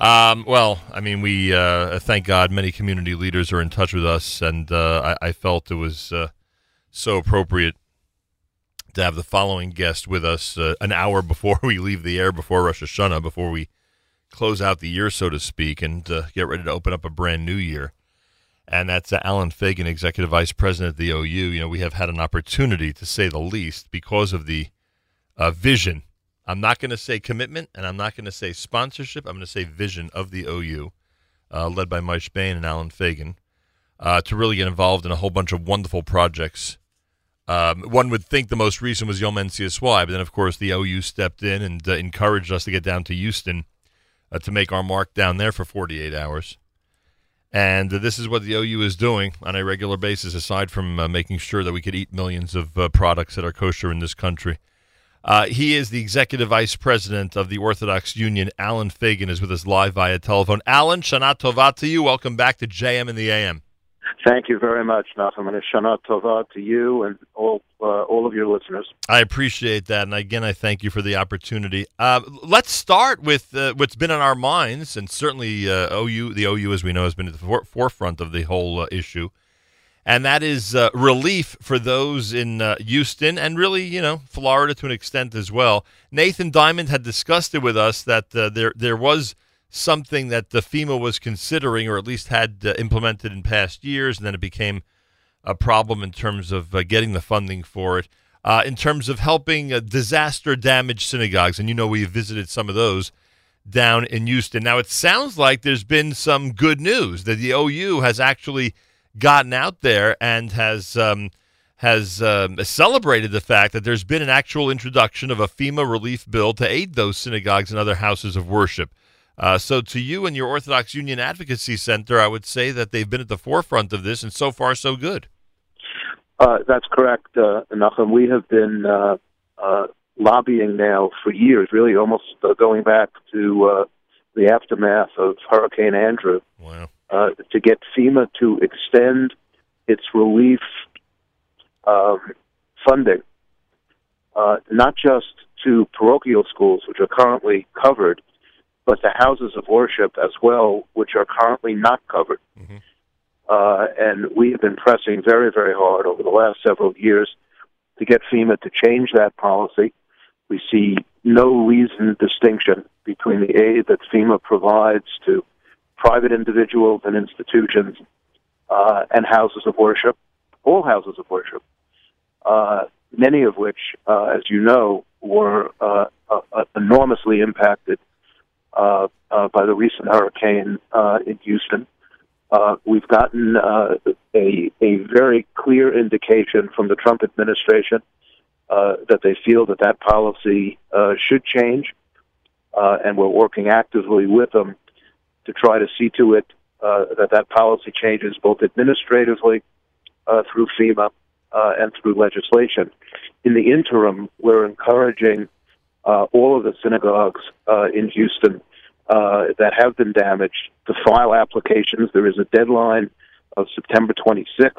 Um, well, I mean, we uh, thank God many community leaders are in touch with us, and uh, I, I, felt it was uh, so appropriate to have the following guest with us uh, an hour before we leave the air, before Rosh Hashanah, before we close out the year, so to speak, and uh, get ready to open up a brand new year. And that's uh, Allen Fagin, Executive Vice President of the OU. You know, we have had an opportunity, to say the least, because of the vision I'm not going to say commitment, and I'm not going to say sponsorship. I'm going to say vision of the OU, uh, led by Moishe Bane and Allen Fagin, uh, to really get involved in a whole bunch of wonderful projects. Um, one would think the most recent was Yom NCSY, but then, of course, the OU stepped in and uh, encouraged us to get down to Houston uh, to make our mark down there for 48 hours. And uh, this is what the OU is doing on a regular basis, aside from uh, making sure that we could eat millions of products that are kosher in this country. Uh, he is the executive vice president of the Orthodox Union. Allen Fagin is with us live via telephone. Allen, Shana Tova to you. Welcome back to JM in the AM. Thank you very much, Nachum, and Shana Tova to you and all uh, all of your listeners. I appreciate that, and again, I thank you for the opportunity. Uh, let's start with uh, what's been on our minds, and certainly uh, OU, the OU, as we know, has been at the for- forefront of the whole uh, issue and that is uh, relief for those in uh, Houston and really, you know, Florida to an extent as well. Nathan Diament had discussed it with us that uh, there there was something that the FEMA was considering, or at least had uh, implemented in past years, and then it became a problem in terms of uh, getting the funding for it. Uh, in terms of helping disaster damaged synagogues, and you know we visited some of those down in Houston. Now it sounds like there's been some good news that the OU has actually gotten out there and has um, has um, celebrated the fact that there's been an actual introduction of a FEMA relief bill to aid those synagogues and other houses of worship. Uh, so, to you and your Orthodox Union Advocacy Center, I would say that they've been at the forefront of this, and so far, so good. Uh, that's correct, uh, Nachum. We have been uh, uh, lobbying now for years, really almost uh, going back to uh, the aftermath of Hurricane Andrew. Wow uh, to get FEMA to extend its relief um, funding, uh, not just to parochial schools, which are currently covered, but to houses of worship as well, which are currently not covered. Mm-hmm. Uh, and we have been pressing very, very hard over the last several years to get FEMA to change that policy. We see no reason distinction between the aid that FEMA provides to private individuals and institutions, uh, and houses of worship, all houses of worship, uh, many of which, uh, as you know, were uh, uh, uh, enormously impacted by the recent hurricane in Houston. we've gotten a, a very clear indication from the Trump administration that they feel that that policy should change, and we're working actively with them to try to see to it uh, that that policy changes both administratively uh, through FEMA uh, and through legislation. In the interim, we're encouraging uh, all of the synagogues uh, in Houston uh, that have been damaged to file applications. There is a deadline of September 26th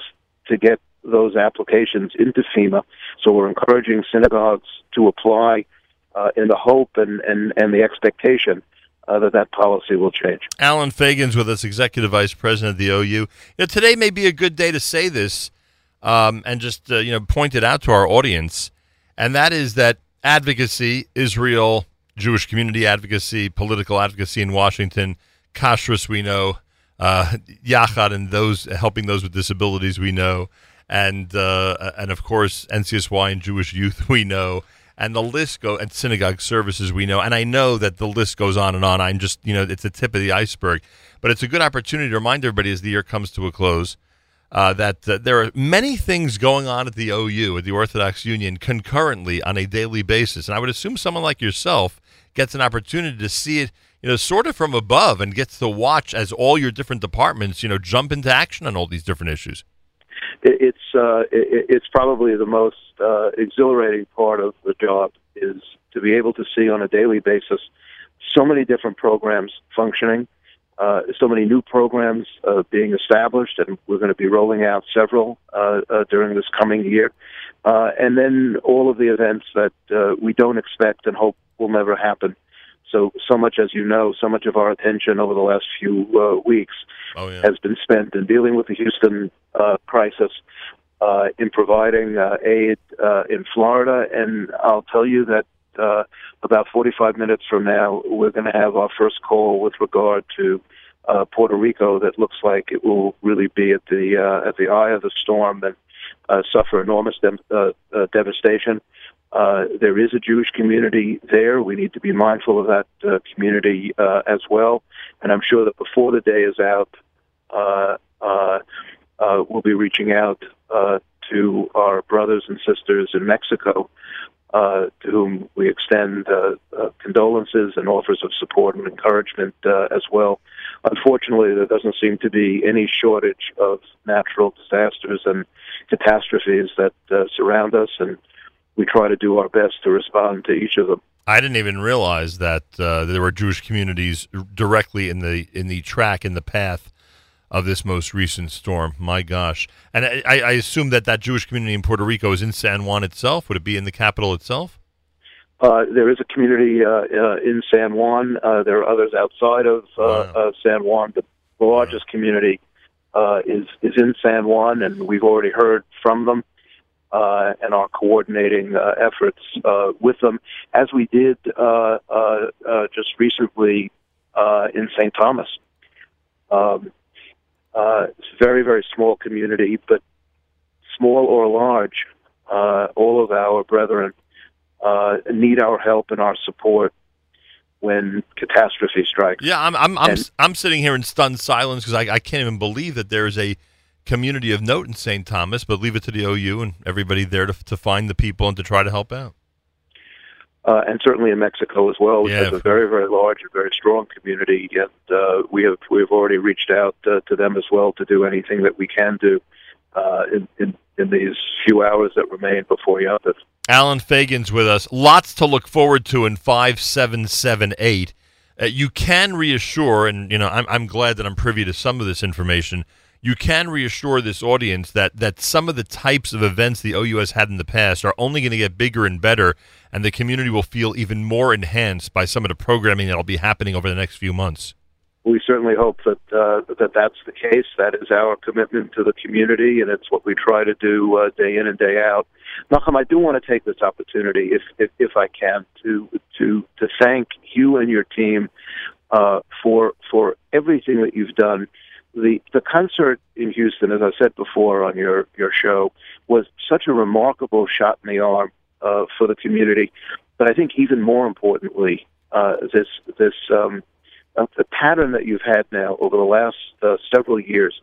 to get those applications into FEMA. So we're encouraging synagogues to apply in the hope and, and, and the expectation uh, that that policy will change. Allen Fagin's with us, Executive Vice President of the OU. You know, today may be a good day to say this um, and just uh, you know point it out to our audience, and that is that advocacy, Israel, Jewish community advocacy, political advocacy in Washington, kashrus we know, uh, Yachad and those helping those with disabilities we know, and uh, and of course NCSY and Jewish youth we know and the list go and synagogue services we know and i know that the list goes on and on. I'm just you know it's the tip of the iceberg. But it's a good opportunity to remind everybody as the year comes to a close uh, that uh, there are many things going on at the OU, at the Orthodox Union, concurrently on a daily basis. And I would assume someone like yourself gets an opportunity to see it, you know, sort of from above and gets to watch as all your different departments, you know, jump into action on all these different issues. It's uh, it, it's probably the most uh, exhilarating part of the job is to be able to see on a daily basis so many different programs functioning, uh, so many new programs uh, being established, and we're going to be rolling out several uh, uh, during this coming year, uh, and then all of the events that uh, we don't expect and hope will never happen, so so much, as you know, so much of our attention over the last few uh, weeks Oh yeah. has been spent in dealing with the Houston uh, crisis, uh, in providing uh, aid uh, in Florida, and I'll tell you that uh, about 45 minutes from now, we're going to have our first call with regard to uh, Puerto Rico. That looks like it will really be at the uh, at the eye of the storm and uh, suffer enormous dem- uh, uh, devastation. Uh, there is a Jewish community there. We need to be mindful of that uh, community uh, as well. And I'm sure that before the day is out, uh, uh, uh, we'll be reaching out uh, to our brothers and sisters in Mexico, uh, to whom we extend uh, uh, condolences and offers of support and encouragement uh, as well. Unfortunately, there doesn't seem to be any shortage of natural disasters and catastrophes that surround us, and we try to do our best to respond to each of them. I didn't even realize that there were Jewish communities directly in the in the track in the path of this most recent storm. My gosh! And I, I assume that that Jewish community in Puerto Rico is in San Juan itself. Would it be in the capital itself? Uh, there is a community uh, uh, in San Juan. Uh, there are others outside of uh, Wow. uh, San Juan. The, the largest community uh, is is in San Juan, and we've already heard from them uh, and are coordinating uh, efforts uh, with them, as we did uh, uh, uh, just recently uh, in St. Thomas. Um, uh, it's a very very small community, but small or large, uh, all of our brethren uh, need our help and our support when catastrophe strikes. Yeah, I'm I'm I'm, And- I'm sitting here in stunned silence because I, I can't even believe that there is a community of note in St. Thomas. But leave it to the OU and everybody there to to find the people and to try to help out. Uh, and certainly in Mexico as well, which Yeah. has a very, very large and very strong community. And uh, we have we have already reached out uh, to them as well to do anything that we can do uh, in, in in these few hours that remain before Yom Tov. Allen Fagin's with us. Lots to look forward to in five seven seven eight. Uh, you can reassure, and you know, I'm I'm glad that I'm privy to some of this information. You can reassure this audience that that some of the types of events the OU has had in the past are only going to get bigger and better, and the community will feel even more enhanced by some of the programming that'll be happening over the next few months. We certainly hope that uh, that that's the case. That is our commitment to the community, and it's what we try to do uh, day in and day out. Nachum, I do want to take this opportunity, if if, if I can, to to to thank you and your team uh, for for everything that you've done. The the concert in Houston, as I said before on your your show, was such a remarkable shot in the arm uh, for the community. But I think even more importantly, uh, this this um, uh, the pattern that you've had now over the last uh, several years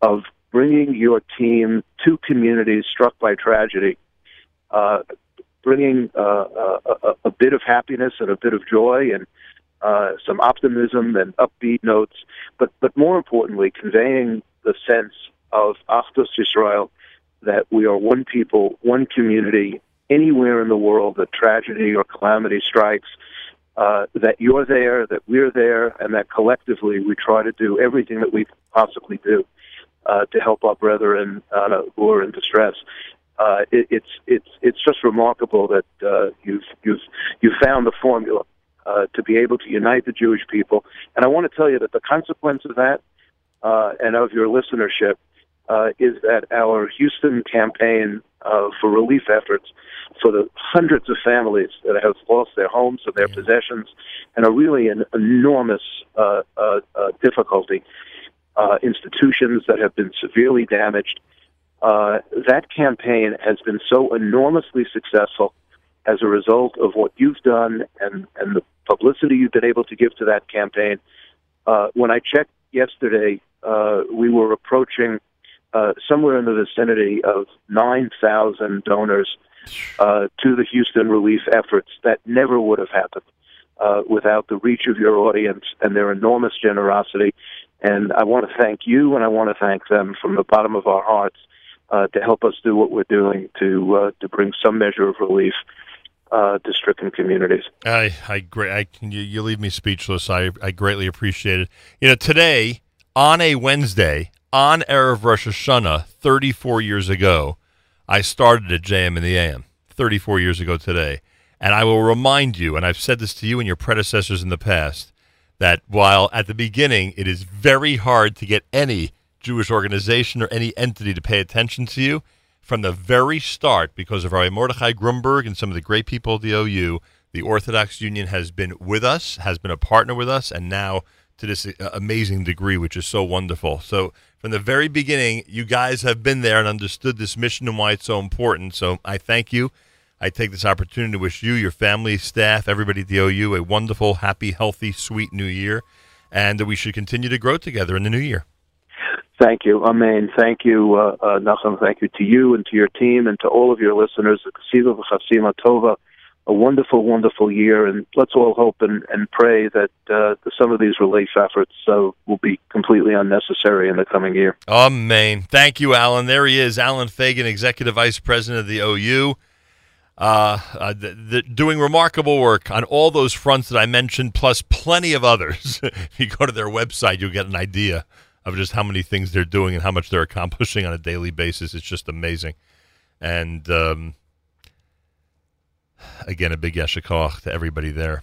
of bringing your team to communities struck by tragedy, uh, bringing uh, a, a, a bit of happiness and a bit of joy and uh, some optimism and upbeat notes, but but more importantly, conveying the sense of Achdus Yisrael that we are one people, one community, anywhere in the world that tragedy or calamity strikes. Uh, that you're there, that we're there, and that collectively we try to do everything that we possibly do uh, to help our brethren uh, who are in distress. Uh, it, it's it's it's just remarkable that uh, you've you've you've found the formula uh, to be able to unite the Jewish people. And I want to tell you that the consequence of that uh, and of your listenership uh, is that our Houston campaign uh, for relief efforts for the hundreds of families that have lost their homes and their possessions and are really in enormous uh, uh, uh, difficulty, uh, institutions that have been severely damaged. Uh, that campaign has been so enormously successful as a result of what you've done and, and the publicity you've been able to give to that campaign. Uh, when I checked yesterday, uh, we were approaching uh, somewhere in the vicinity of 9,000 donors uh, to the Houston relief efforts that never would have happened uh, without the reach of your audience and their enormous generosity. And I want to thank you and I want to thank them from the bottom of our hearts uh, to help us do what we're doing to to bring some measure of relief uh, stricken communities. I I great I you, you leave me speechless. I I greatly appreciate it. You know, today on a Wednesday on erev Rosh Hashanah, 34 years ago, I started at JM in the AM. 34 years ago today, And I will remind you, and I've said this to you and your predecessors in the past, that while at the beginning it is very hard to get any Jewish organization or any entity to pay attention to you, from the very start, because of Rabbi Mordechai Grunberg and some of the great people at the OU, the Orthodox Union has been with us, has been a partner with us, and now to this uh, amazing degree, which is so wonderful. So from the very beginning, you guys have been there and understood this mission and why it's so important. So I thank you. I take this opportunity to wish you, your family, staff, everybody at the OU a wonderful, happy, healthy, sweet new year, and that we should continue to grow together in the new year. Thank you. Amen. Thank you, uh, uh, Nachum. Thank you to you and to your team and to all of your listeners. A wonderful, wonderful year, and let's all hope and, and pray that uh, some of these relief efforts uh, will be completely unnecessary in the coming year. Amen. Thank you, Allen. There he is, Allen Fagin, Executive Vice President of the OU. Uh, uh, doing remarkable work on all those fronts that I mentioned, plus plenty of others. if you go to their website, you'll get an idea of just how many things they're doing and how much they're accomplishing on a daily basis. It's just amazing. And um, again, a big yeshikach to everybody there.